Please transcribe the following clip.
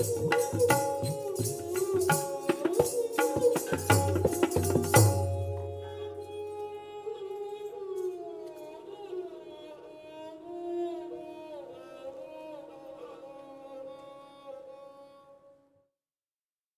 うん。